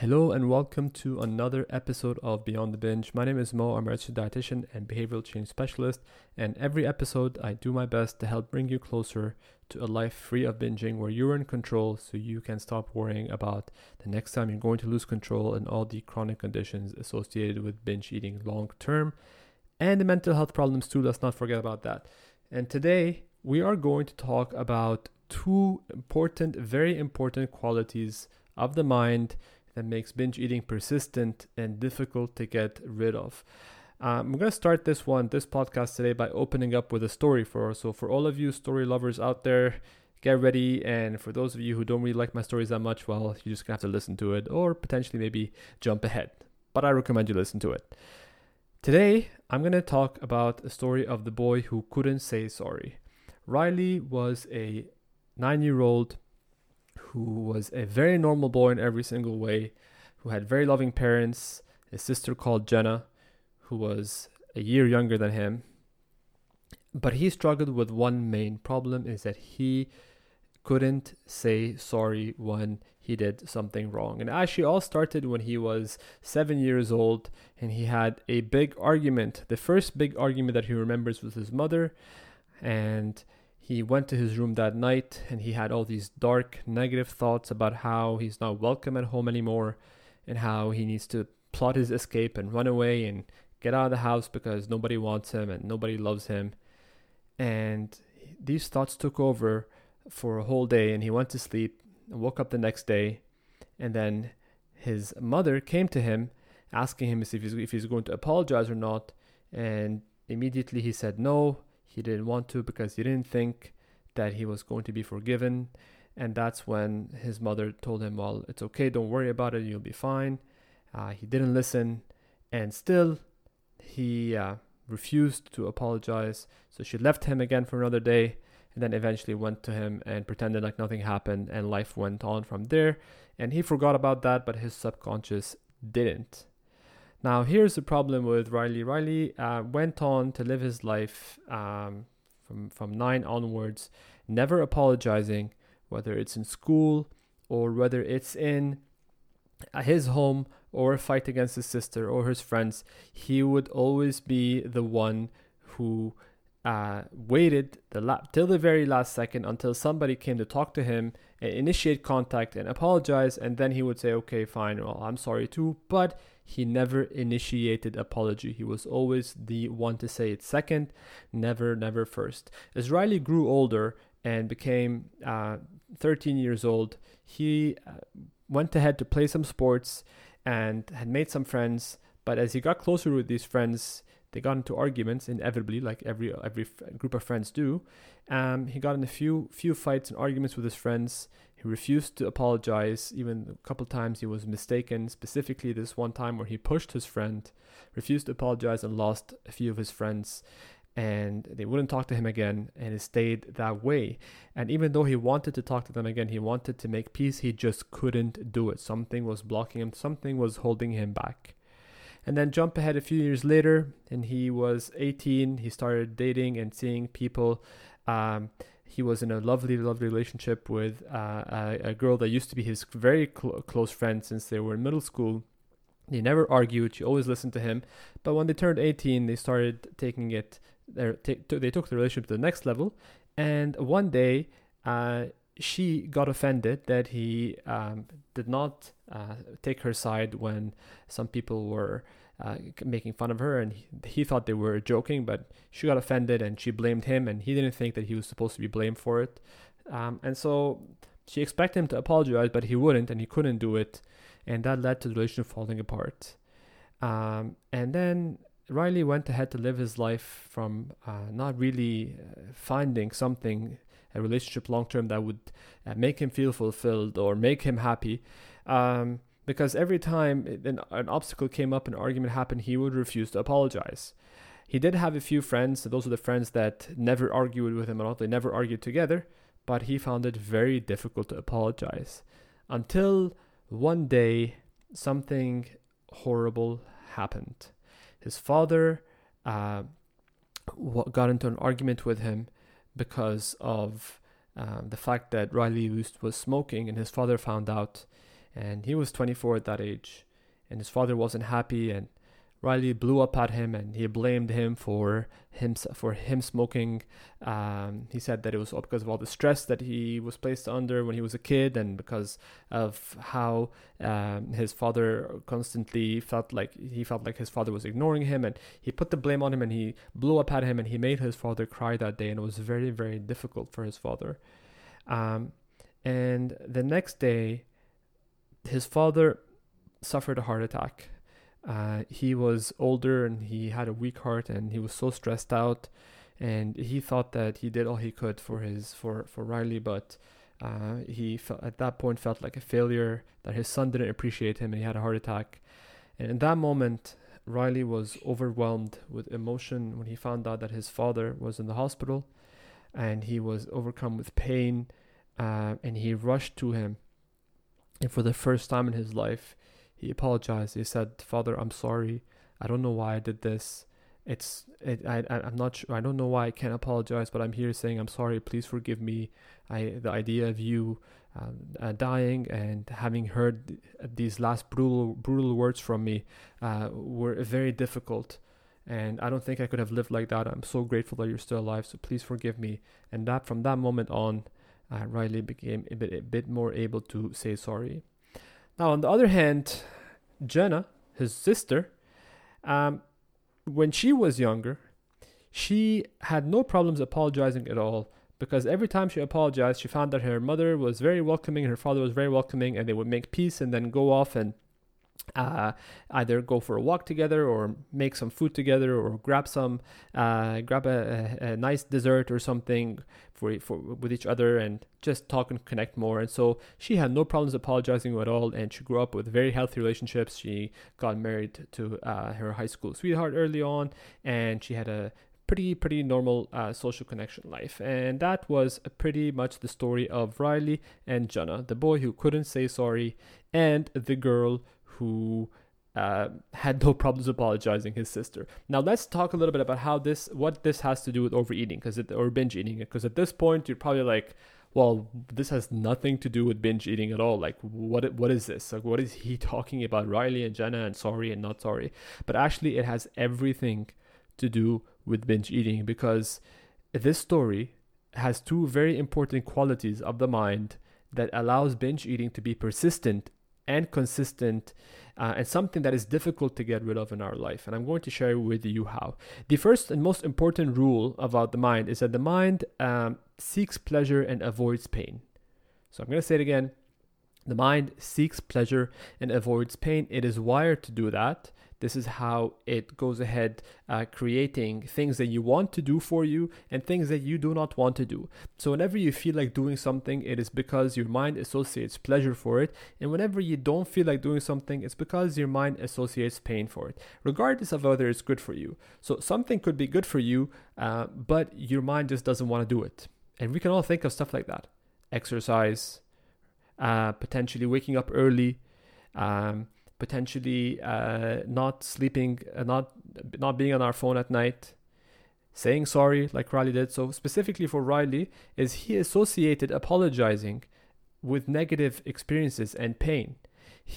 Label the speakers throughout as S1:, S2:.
S1: Hello and welcome to another episode of Beyond the Binge. My name is Mo. I'm a registered dietitian and behavioral change specialist. And every episode, I do my best to help bring you closer to a life free of binging where you're in control so you can stop worrying about the next time you're going to lose control and all the chronic conditions associated with binge eating long term and the mental health problems too. Let's not forget about that. And today, we are going to talk about two important, very important qualities of the mind that makes binge eating persistent and difficult to get rid of. Um, I'm going to start this one, this podcast today, by opening up with a story for us. So, for all of you story lovers out there, get ready. And for those of you who don't really like my stories that much, well, you're just to have to listen to it or potentially maybe jump ahead. But I recommend you listen to it. Today, I'm going to talk about a story of the boy who couldn't say sorry. Riley was a nine year old who was a very normal boy in every single way, who had very loving parents, a sister called Jenna, who was a year younger than him. But he struggled with one main problem is that he couldn't say sorry when he did something wrong. And actually all started when he was 7 years old and he had a big argument. The first big argument that he remembers with his mother and he went to his room that night and he had all these dark, negative thoughts about how he's not welcome at home anymore and how he needs to plot his escape and run away and get out of the house because nobody wants him and nobody loves him. And these thoughts took over for a whole day and he went to sleep and woke up the next day. And then his mother came to him asking him if he's, if he's going to apologize or not. And immediately he said no he didn't want to because he didn't think that he was going to be forgiven. And that's when his mother told him, Well, it's okay, don't worry about it, you'll be fine. Uh, he didn't listen, and still he uh, refused to apologize. So she left him again for another day, and then eventually went to him and pretended like nothing happened, and life went on from there. And he forgot about that, but his subconscious didn't. Now, here's the problem with Riley. Riley uh, went on to live his life um, from, from nine onwards, never apologizing, whether it's in school or whether it's in uh, his home or a fight against his sister or his friends. He would always be the one who uh, waited the la- till the very last second until somebody came to talk to him initiate contact and apologize, and then he would say, "Okay, fine, well, I'm sorry too," but he never initiated apology. He was always the one to say it second, never, never first. As Riley grew older and became uh, 13 years old, he uh, went ahead to play some sports and had made some friends. But as he got closer with these friends, they got into arguments inevitably, like every every group of friends do. Um, he got in a few few fights and arguments with his friends. He refused to apologize. Even a couple times he was mistaken. Specifically, this one time where he pushed his friend, refused to apologize, and lost a few of his friends. And they wouldn't talk to him again, and it stayed that way. And even though he wanted to talk to them again, he wanted to make peace, he just couldn't do it. Something was blocking him, something was holding him back. And then jump ahead a few years later, and he was 18. He started dating and seeing people. Um, he was in a lovely, lovely relationship with uh, a, a, girl that used to be his very cl- close friend since they were in middle school. They never argued. She always listened to him. But when they turned 18, they started taking it. T- they took the relationship to the next level. And one day, uh, she got offended that he um, did not uh, take her side when some people were uh, making fun of her, and he, he, thought they were joking, but she got offended and she blamed him, and he didn't think that he was supposed to be blamed for it. Um, and so she expected him to apologize, but he wouldn't, and he couldn't do it, and that led to the relationship falling apart. Um, and then Riley went ahead to live his life from uh, not really uh, finding something, a relationship long term that would uh, make him feel fulfilled or make him happy. Um, because every time an, an obstacle came up, an argument happened, he would refuse to apologize. He did have a few friends, those are the friends that never argued with him at all, they never argued together, but he found it very difficult to apologize. Until one day, something horrible happened. His father uh, got into an argument with him because of um, the fact that Riley Woost was smoking, and his father found out and he was 24 at that age, and his father wasn't happy, and Riley blew up at him and he blamed him for him for him smoking. Um, he said that it was all because of all the stress that he was placed under when he was a kid, and because of how um, his father constantly felt like he felt like his father was ignoring him, and he put the blame on him, and he blew up at him, and he made his father cry that day, and it was very very difficult for his father. Um, and the next day, his father suffered a heart attack uh, he was older and he had a weak heart and he was so stressed out. And he thought that he did all he could for his for for Riley but uh, he felt, at that point felt like a failure that his son didn't appreciate him and he had a heart attack. And in that moment Riley was overwhelmed with emotion when he found out that his father was in the hospital and he was overcome with pain uh, and he rushed to him. And for the first time in his life he apologized. He said, "Father, I'm sorry. I don't know why I did this. It's it, I I'm not sure. I don't know why I can't apologize, but I'm here saying I'm sorry. Please forgive me. I the idea of you um, uh, dying and having heard these last brutal brutal words from me uh, were very difficult." and I don't think I could have lived like that. I'm so grateful that you're still alive. So please forgive me. And that from that moment on, uh, Riley became a bit, a bit more able to say sorry. Now, on the other hand, Jenna, his sister, um, when she was younger, she had no problems apologizing at all because every time she apologized, she found that her mother was very welcoming, her father was very welcoming, and they would make peace and then go off and uh, either go for a walk together or make some food together or grab some uh, grab a, a, a, nice dessert or something for, for with each other and just talk and connect more. And so she had no problems apologizing at all and she grew up with very healthy relationships. She got married to uh, her high school sweetheart early on and she had a pretty pretty normal uh, social connection life. And that was pretty much the story of riley and jenna the boy who couldn't say sorry and the girl who uh, had no problems apologizing his sister. Now let's talk a little bit about how this, what this has to do with overeating, because or binge eating. Because at this point, you're probably like, well, this has nothing to do with binge eating at all. Like, what what is this? Like, what is he talking about? Riley and Jenna and sorry and not sorry. But actually, it has everything to do with binge eating because this story has two very important qualities of the mind that allows binge eating to be persistent and consistent uh, and something that is difficult to get rid of in our life. And I'm going to share with you how. The first and most important rule about the mind is that the mind um, seeks pleasure and avoids pain. So I'm going to say it again. The mind seeks pleasure and avoids pain. It is wired to do that. This is how it goes ahead uh, creating things that you want to do for you and things that you do not want to do. So, whenever you feel like doing something, it is because your mind associates pleasure for it. And whenever you don't feel like doing something, it's because your mind associates pain for it, regardless of whether it's good for you. So, something could be good for you, uh, but your mind just doesn't want to do it. And we can all think of stuff like that exercise, uh, potentially waking up early. Um, potentially uh, not sleeping, uh, not not being on our phone at night, saying sorry like Riley did. So specifically for Riley, is he associated apologizing with negative experiences and pain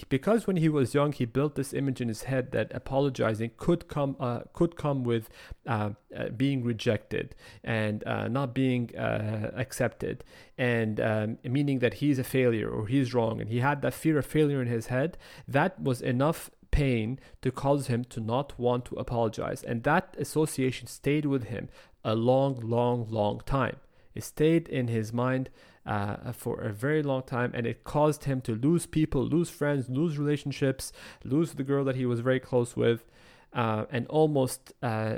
S1: because when he was young he built this image in his head that apologizing could come uh, could come with uh, uh, being rejected and uh, not being uh, accepted. And um, meaning that he's a failure or he's wrong and he had that fear of failure in his head that was enough pain to cause him to not want to apologize. And that association stayed with him a long long long time. It stayed in his mind uh, for a very long time, and it caused him to lose people, lose friends, lose relationships, lose the girl that he was very close with. Uh, and almost uh,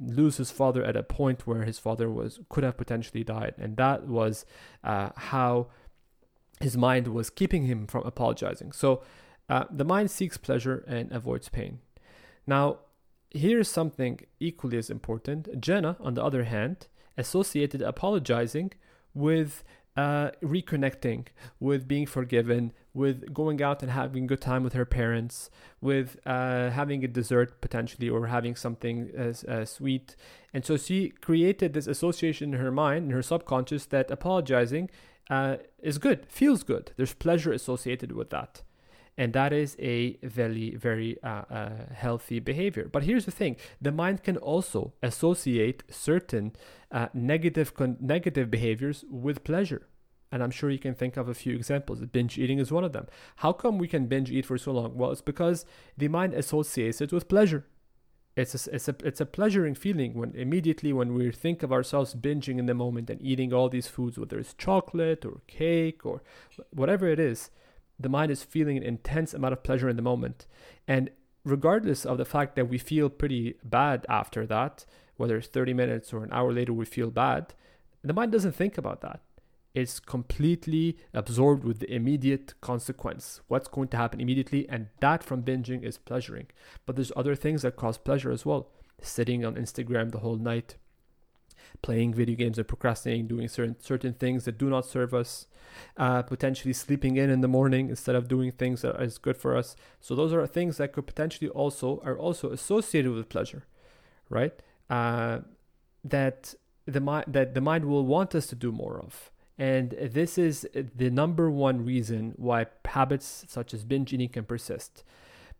S1: lose his father at a point where his father was could have potentially died, and that was uh, how his mind was keeping him from apologizing. So uh, the mind seeks pleasure and avoids pain. Now, here's something equally as important. Jenna, on the other hand, associated apologizing with uh, reconnecting, with being forgiven, with going out and having a good time with her parents, with uh, having a dessert potentially or having something as uh, sweet. And so she created this association in her mind, in her subconscious, that apologizing uh, is good, feels good. There's pleasure associated with that. And that is a very, very uh, uh, healthy behavior. But here's the thing the mind can also associate certain uh, negative, con- negative behaviors with pleasure. And I'm sure you can think of a few examples. Binge eating is one of them. How come we can binge eat for so long? Well, it's because the mind associates it with pleasure. It's a, it's a, it's a pleasuring feeling when immediately when we think of ourselves binging in the moment and eating all these foods, whether it's chocolate or cake or whatever it is, the mind is feeling an intense amount of pleasure in the moment. And regardless of the fact that we feel pretty bad after that, whether it's 30 minutes or an hour later we feel bad, the mind doesn't think about that. It's completely absorbed with the immediate consequence what's going to happen immediately and that from binging is pleasuring but there's other things that cause pleasure as well sitting on instagram the whole night playing video games and procrastinating doing certain certain things that do not serve us uh, potentially sleeping in in the morning instead of doing things that is good for us so those are things that could potentially also are also associated with pleasure right uh, that the mind that the mind will want us to do more of and this is the number one reason why habits such as binge eating can persist.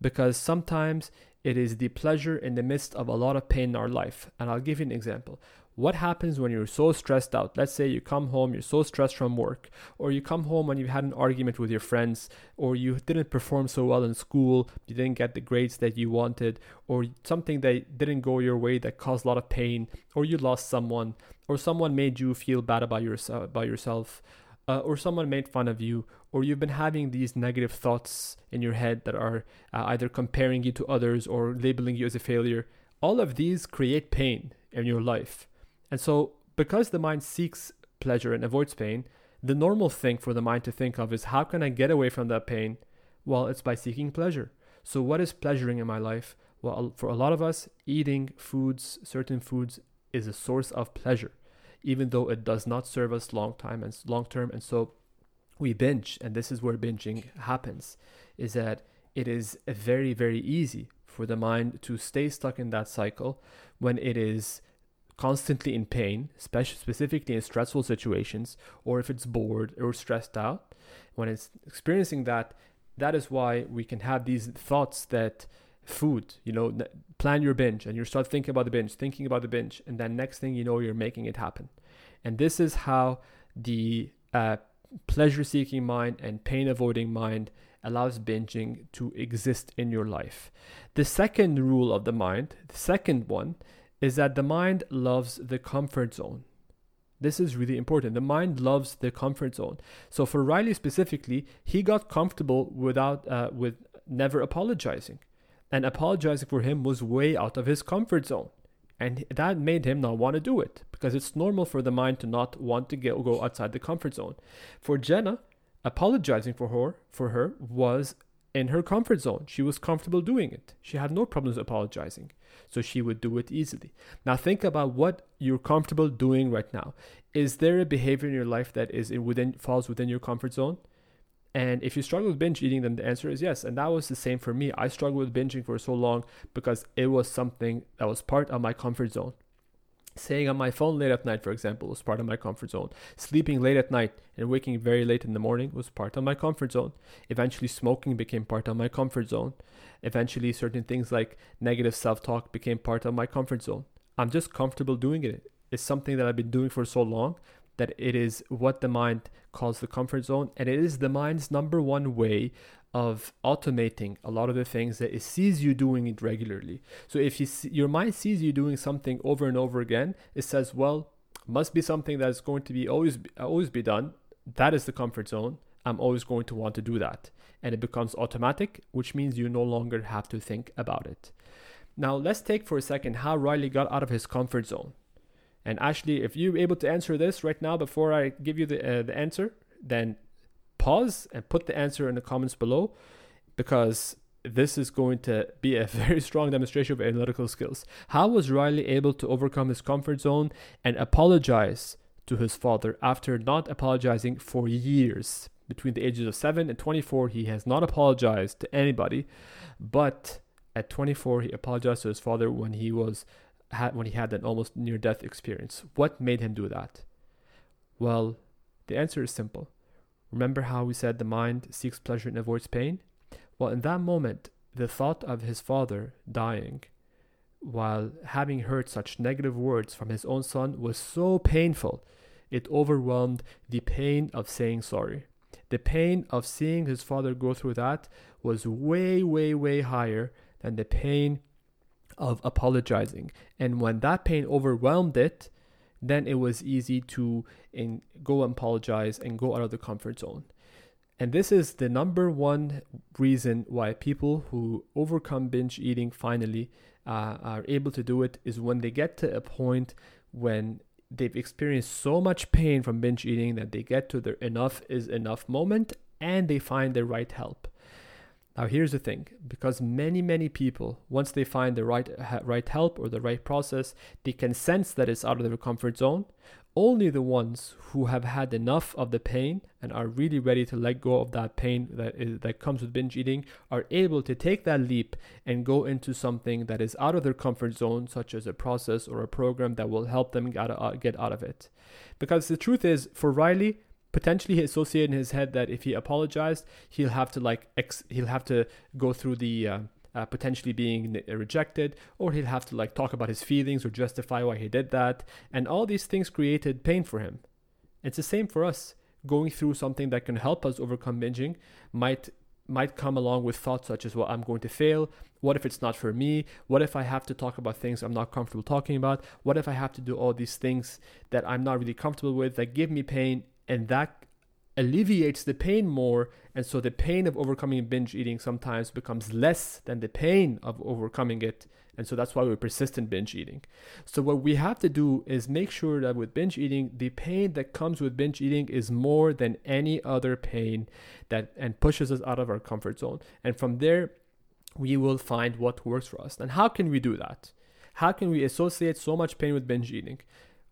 S1: Because sometimes it is the pleasure in the midst of a lot of pain in our life. And I'll give you an example. What happens when you're so stressed out? Let's say you come home, you're so stressed from work, or you come home and you've had an argument with your friends, or you didn't perform so well in school, you didn't get the grades that you wanted, or something that didn't go your way that caused a lot of pain, or you lost someone, or someone made you feel bad about yourself uh, or someone made fun of you or you've been having these negative thoughts in your head that are uh, either comparing you to others or labeling you as a failure all of these create pain in your life and so because the mind seeks pleasure and avoids pain the normal thing for the mind to think of is how can i get away from that pain well it's by seeking pleasure so what is pleasuring in my life well for a lot of us eating foods certain foods is a source of pleasure even though it does not serve us long time and long term. And so we binge, and this is where binging happens, is that it is very, very easy for the mind to stay stuck in that cycle when it is constantly in pain, specifically in stressful situations, or if it's bored or stressed out. When it's experiencing that, that is why we can have these thoughts that food you know plan your binge and you start thinking about the binge thinking about the binge and then next thing you know you're making it happen and this is how the uh, pleasure seeking mind and pain avoiding mind allows binging to exist in your life the second rule of the mind the second one is that the mind loves the comfort zone this is really important. The mind loves the comfort zone. So for Riley specifically, he got comfortable without uh, with never apologizing and apologizing for him was way out of his comfort zone. And that made him not want to do it because it's normal for the mind to not want to get, go outside the comfort zone. For Jenna, apologizing for her for her was in her comfort zone. She was comfortable doing it. She had no problems apologizing. So she would do it easily. Now think about what you're comfortable doing right now. Is there a behavior in your life that is within falls within your comfort zone? And if you struggle with binge eating, then the answer is yes. And that was the same for me. I struggled with binging for so long because it was something that was part of my comfort zone. Staying on my phone late at night, for example, was part of my comfort zone. Sleeping late at night and waking very late in the morning was part of my comfort zone. Eventually, smoking became part of my comfort zone. Eventually, certain things like negative self talk became part of my comfort zone. I'm just comfortable doing it. It's something that I've been doing for so long that it is what the mind calls the comfort zone, and it is the mind's number one way of automating a lot of the things that it sees you doing it regularly. So if you see, your mind sees you doing something over and over again, it says, "Well, must be something that's going to be always always be done. That is the comfort zone. I'm always going to want to do that." And it becomes automatic, which means you no longer have to think about it. Now, let's take for a second how Riley got out of his comfort zone. And Ashley, if you're able to answer this right now before I give you the, uh, the answer, then pause and put the answer in the comments below because this is going to be a very strong demonstration of analytical skills. How was Riley able to overcome his comfort zone and apologize to his father after not apologizing for years? Between the ages of 7 and 24, he has not apologized to anybody, but at 24, he apologized to his father when he was had when he had an almost near death experience. What made him do that? Well, The answer is simple. Remember how we said the mind seeks pleasure and avoids pain? Well, in that moment, the thought of his father dying while having heard such negative words from his own son was so painful, it overwhelmed the pain of saying sorry. The pain of seeing his father go through that was way, way, way higher than the pain of apologizing. And when that pain overwhelmed it, then it was easy to in, go apologize and go out of the comfort zone. And this is the number one reason why people who overcome binge eating finally uh, are able to do it is when they get to a point when they've experienced so much pain from binge eating that they get to their enough is enough moment and they find the right help. Now here's the thing. Because many many people once they find the right right help or the right process they can sense that it's out of their comfort zone. Only the ones who have had enough of the pain and are really ready to let go of that pain that is that comes with binge eating are able to take that leap and go into something that is out of their comfort zone such as a process or a program that will help them get out, get out of it. Because the truth is for Riley potentially he associated in his head that if he apologized he'll have to like ex- he'll have to go through the uh, uh, potentially being rejected, or he'll have to like talk about his feelings or justify why he did that. And all these things created pain for him. It's the same for us. Going through something that can help us overcome binging might might come along with thoughts such as, well, I'm going to fail. What if it's not for me? What if I have to talk about things I'm not comfortable talking about? What if I have to do all these things that I'm not really comfortable with that give me pain? And that alleviates the pain more and so the pain of overcoming binge eating sometimes becomes less than the pain of overcoming it and so that's why we persist in binge eating. So what we have to do is make sure that with binge eating the pain that comes with binge eating is more than any other pain that and pushes us out of our comfort zone. And from there we will find what works for us. And how can we do that? How can we associate so much pain with binge eating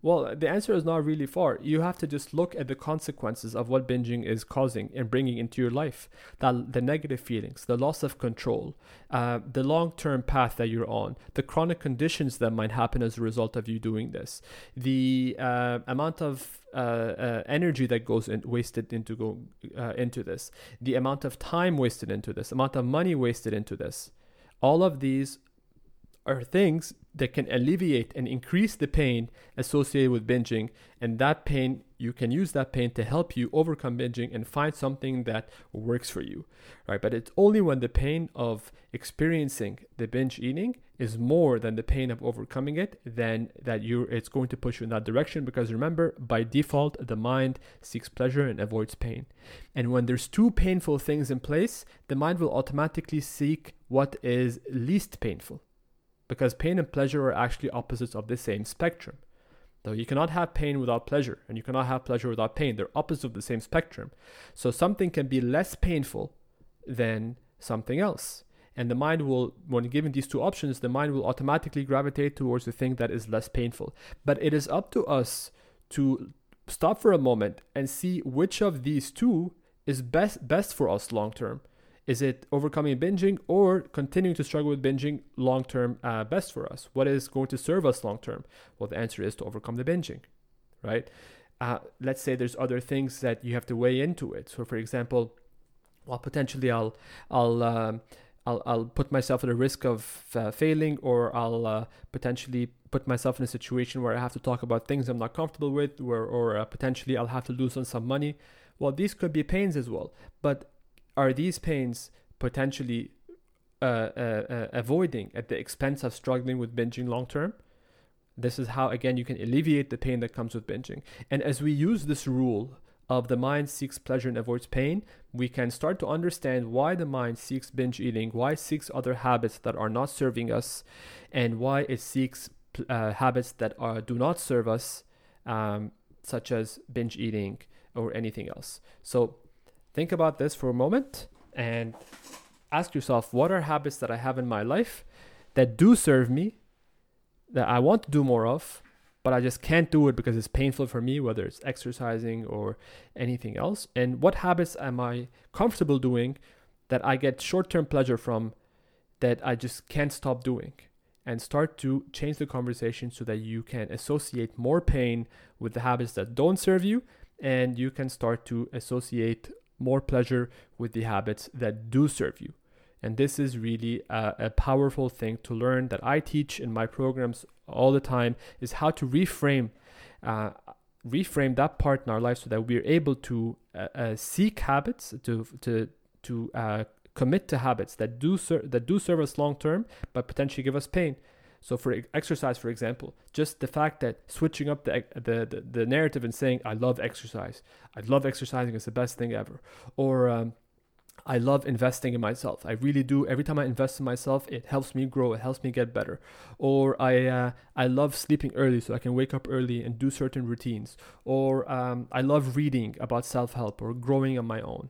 S1: well, the answer is not really far. You have to just look at the consequences of what binging is causing and bringing into your life. That the negative feelings, the loss of control, uh, the long-term path that you're on, the chronic conditions that might happen as a result of you doing this, the uh, amount of uh, uh energy that goes in, wasted into go uh, into this, the amount of time wasted into this, amount of money wasted into this. All of these are things that can alleviate and increase the pain associated with binging. And that pain, you can use that pain to help you overcome binging and find something that works for you, right? But it's only when the pain of experiencing the binge eating is more than the pain of overcoming it, then that you it's going to push you in that direction. Because remember, by default, the mind seeks pleasure and avoids pain. And when there's two painful things in place, the mind will automatically seek what is least painful because pain and pleasure are actually opposites of the same spectrum. Though you cannot have pain without pleasure, and you cannot have pleasure without pain. They're opposites of the same spectrum. So something can be less painful than something else. And the mind will, when given these two options, the mind will automatically gravitate towards the thing that is less painful. But it is up to us to stop for a moment and see which of these two is best best for us long term is it overcoming binging or continuing to struggle with binging long term uh, best for us? What is going to serve us long term? Well, the answer is to overcome the binging, right? Uh, let's say there's other things that you have to weigh into it. So, for example, well, potentially I'll I'll um, I'll, I'll put myself at a risk of uh, failing, or I'll uh, potentially put myself in a situation where I have to talk about things I'm not comfortable with, or, or uh, potentially I'll have to lose on some money. Well, these could be pains as well, but are these pains potentially uh, uh, uh, avoiding at the expense of struggling with binging long term? This is how, again, you can alleviate the pain that comes with binging. And as we use this rule of the mind seeks pleasure and avoids pain, we can start to understand why the mind seeks binge eating, why it seeks other habits that are not serving us, and why it seeks uh, habits that are, do not serve us, um, such as binge eating or anything else. So think about this for a moment and ask yourself what are habits that I have in my life that do serve me, that I want to do more of, but I just can't do it because it's painful for me, whether it's exercising or anything else. And what habits am I comfortable doing that I get short term pleasure from that I just can't stop doing? And start to change the conversation so that you can associate more pain with the habits that don't serve you and you can start to associate more pleasure with the habits that do serve you. And this is really a, a, powerful thing to learn that I teach in my programs all the time is how to reframe uh, reframe that part in our life so that we're able to uh, uh, seek habits to to to uh, commit to habits that do ser- that do serve us long term but potentially give us pain so for exercise, for example, just the fact that switching up the, the, the, the narrative and saying, I love exercise. I love exercising. It's the best thing ever. Or um, I love investing in myself. I really do. Every time I invest in myself, it helps me grow. It helps me get better. Or I uh, I love sleeping early so I can wake up early and do certain routines. Or um, I love reading about self help or growing on my own.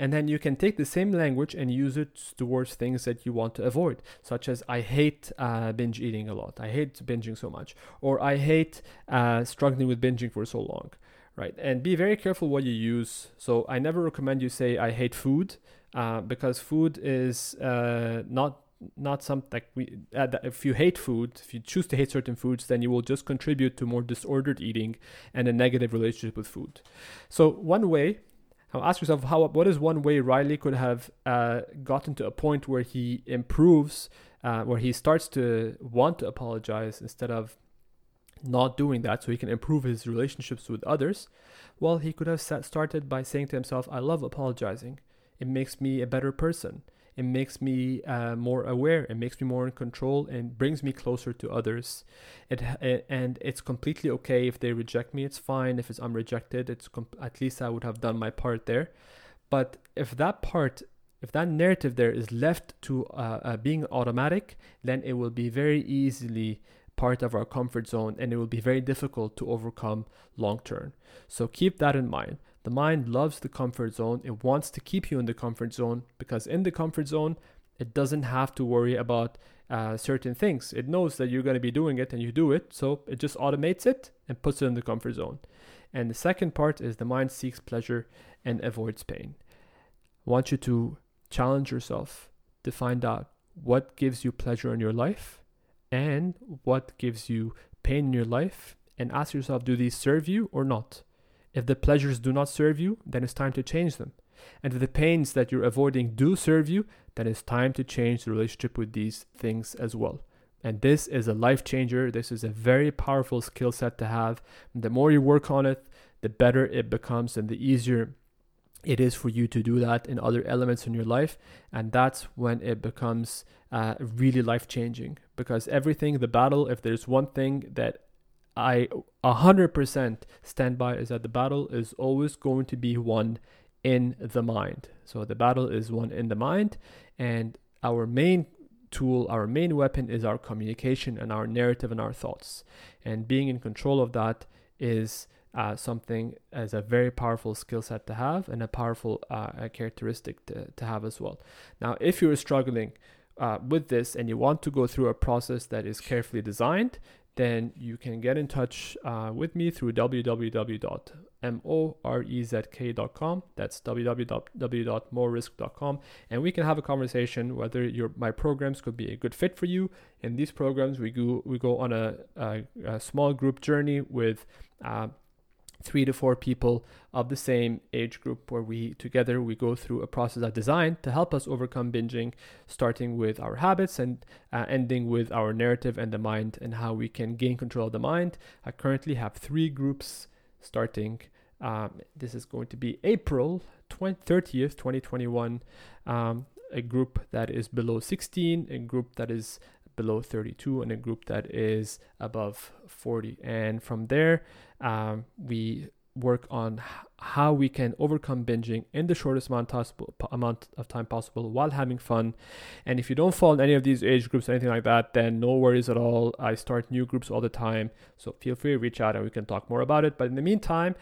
S1: And then you can take the same language and use it towards things that you want to avoid, such as I hate uh, binge eating a lot. I hate binging so much. Or I hate uh, struggling with binging for so long. Right. And be very careful what you use. So I never recommend you say I hate food uh, because food is uh, not not something like we uh, if you hate food if you choose to hate certain foods then you will just contribute to more disordered eating and a negative relationship with food so one way now ask yourself how what is one way Riley could have uh, gotten to a point where he improves, uh, where he starts to want to apologize instead of not doing that, so he can improve his relationships with others. Well, he could have started by saying to himself, "I love apologizing. It makes me a better person." It makes me uh, more aware. It makes me more in control and brings me closer to others. It, it, and it's completely okay if they reject me. It's fine. If it's i'm rejected it's at least i would have done my part there. But if that part if that narrative there is left to uh, uh, being automatic then it will be very easily part of our comfort zone and it will be very difficult to overcome long term so keep that in mind the mind loves the comfort zone. It wants to keep you in the comfort zone because in the comfort zone, it doesn't have to worry about uh, certain things. It knows that you're going to be doing it and you do it. So it just automates it and puts it in the comfort zone. And the second part is the mind seeks pleasure and avoids pain. I want you to challenge yourself to find out what gives you pleasure in your life and what gives you pain in your life and ask yourself do these serve you or not? If the pleasures do not serve you, then it's time to change them. And if the pains that you're avoiding do serve you, then it's time to change the relationship with these things as well. And this is a life changer. This is a very powerful skill set to have. The more you work on it, the better it becomes and the easier it is for you to do that in other elements in your life. And that's when it becomes uh, really life changing because everything, the battle, if there's one thing that I 100% stand by is that the battle is always going to be won in the mind. So the battle is won in the mind, and our main tool, our main weapon is our communication and our narrative and our thoughts. And being in control of that is uh, something as a very powerful skill set to have and a powerful uh, characteristic to, to have as well. Now, if you're struggling uh, with this and you want to go through a process that is carefully designed, then you can get in touch uh, with me through www.morezk.com. That's www.morezk.com, and we can have a conversation whether your my programs could be a good fit for you. In these programs, we go we go on a, a, a small group journey with uh, three to four people of the same age group where we together we go through a process of design to help us overcome binging starting with our habits and uh, ending with our narrative and the mind and how we can gain control of the mind. I currently have three groups starting um, this is going to be april 20, 30th 2021 um, a group that is below 16 a group that is below 32 and a group that is above 40 and from there um, we work on how we can overcome binging in the shortest amount, amount of time possible while having fun. And if you don't fall in any of these age groups or anything like that, then no worries at all. I start new groups all the time. So feel free to reach out and we can talk more about it. But in the meantime,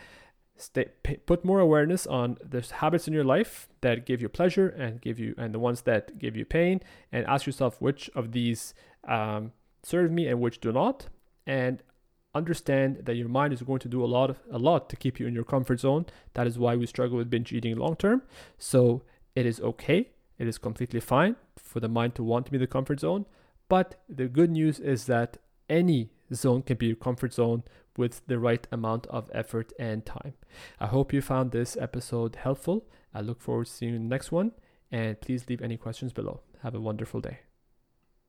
S1: stay, put more awareness on the habits in your life that give you pleasure and give you and the ones that give you pain and ask yourself which of these um, serve me and which do not and understand that your mind is going to do a lot of a lot to keep you in your comfort zone that is why we struggle with binge eating long term so it is okay it is completely fine for the mind to want to be the comfort zone but the good news is that any zone can be your comfort zone with the right amount of effort and time. I hope you found this episode helpful. I look forward to seeing you in the next one, and please leave any questions below. Have a wonderful day.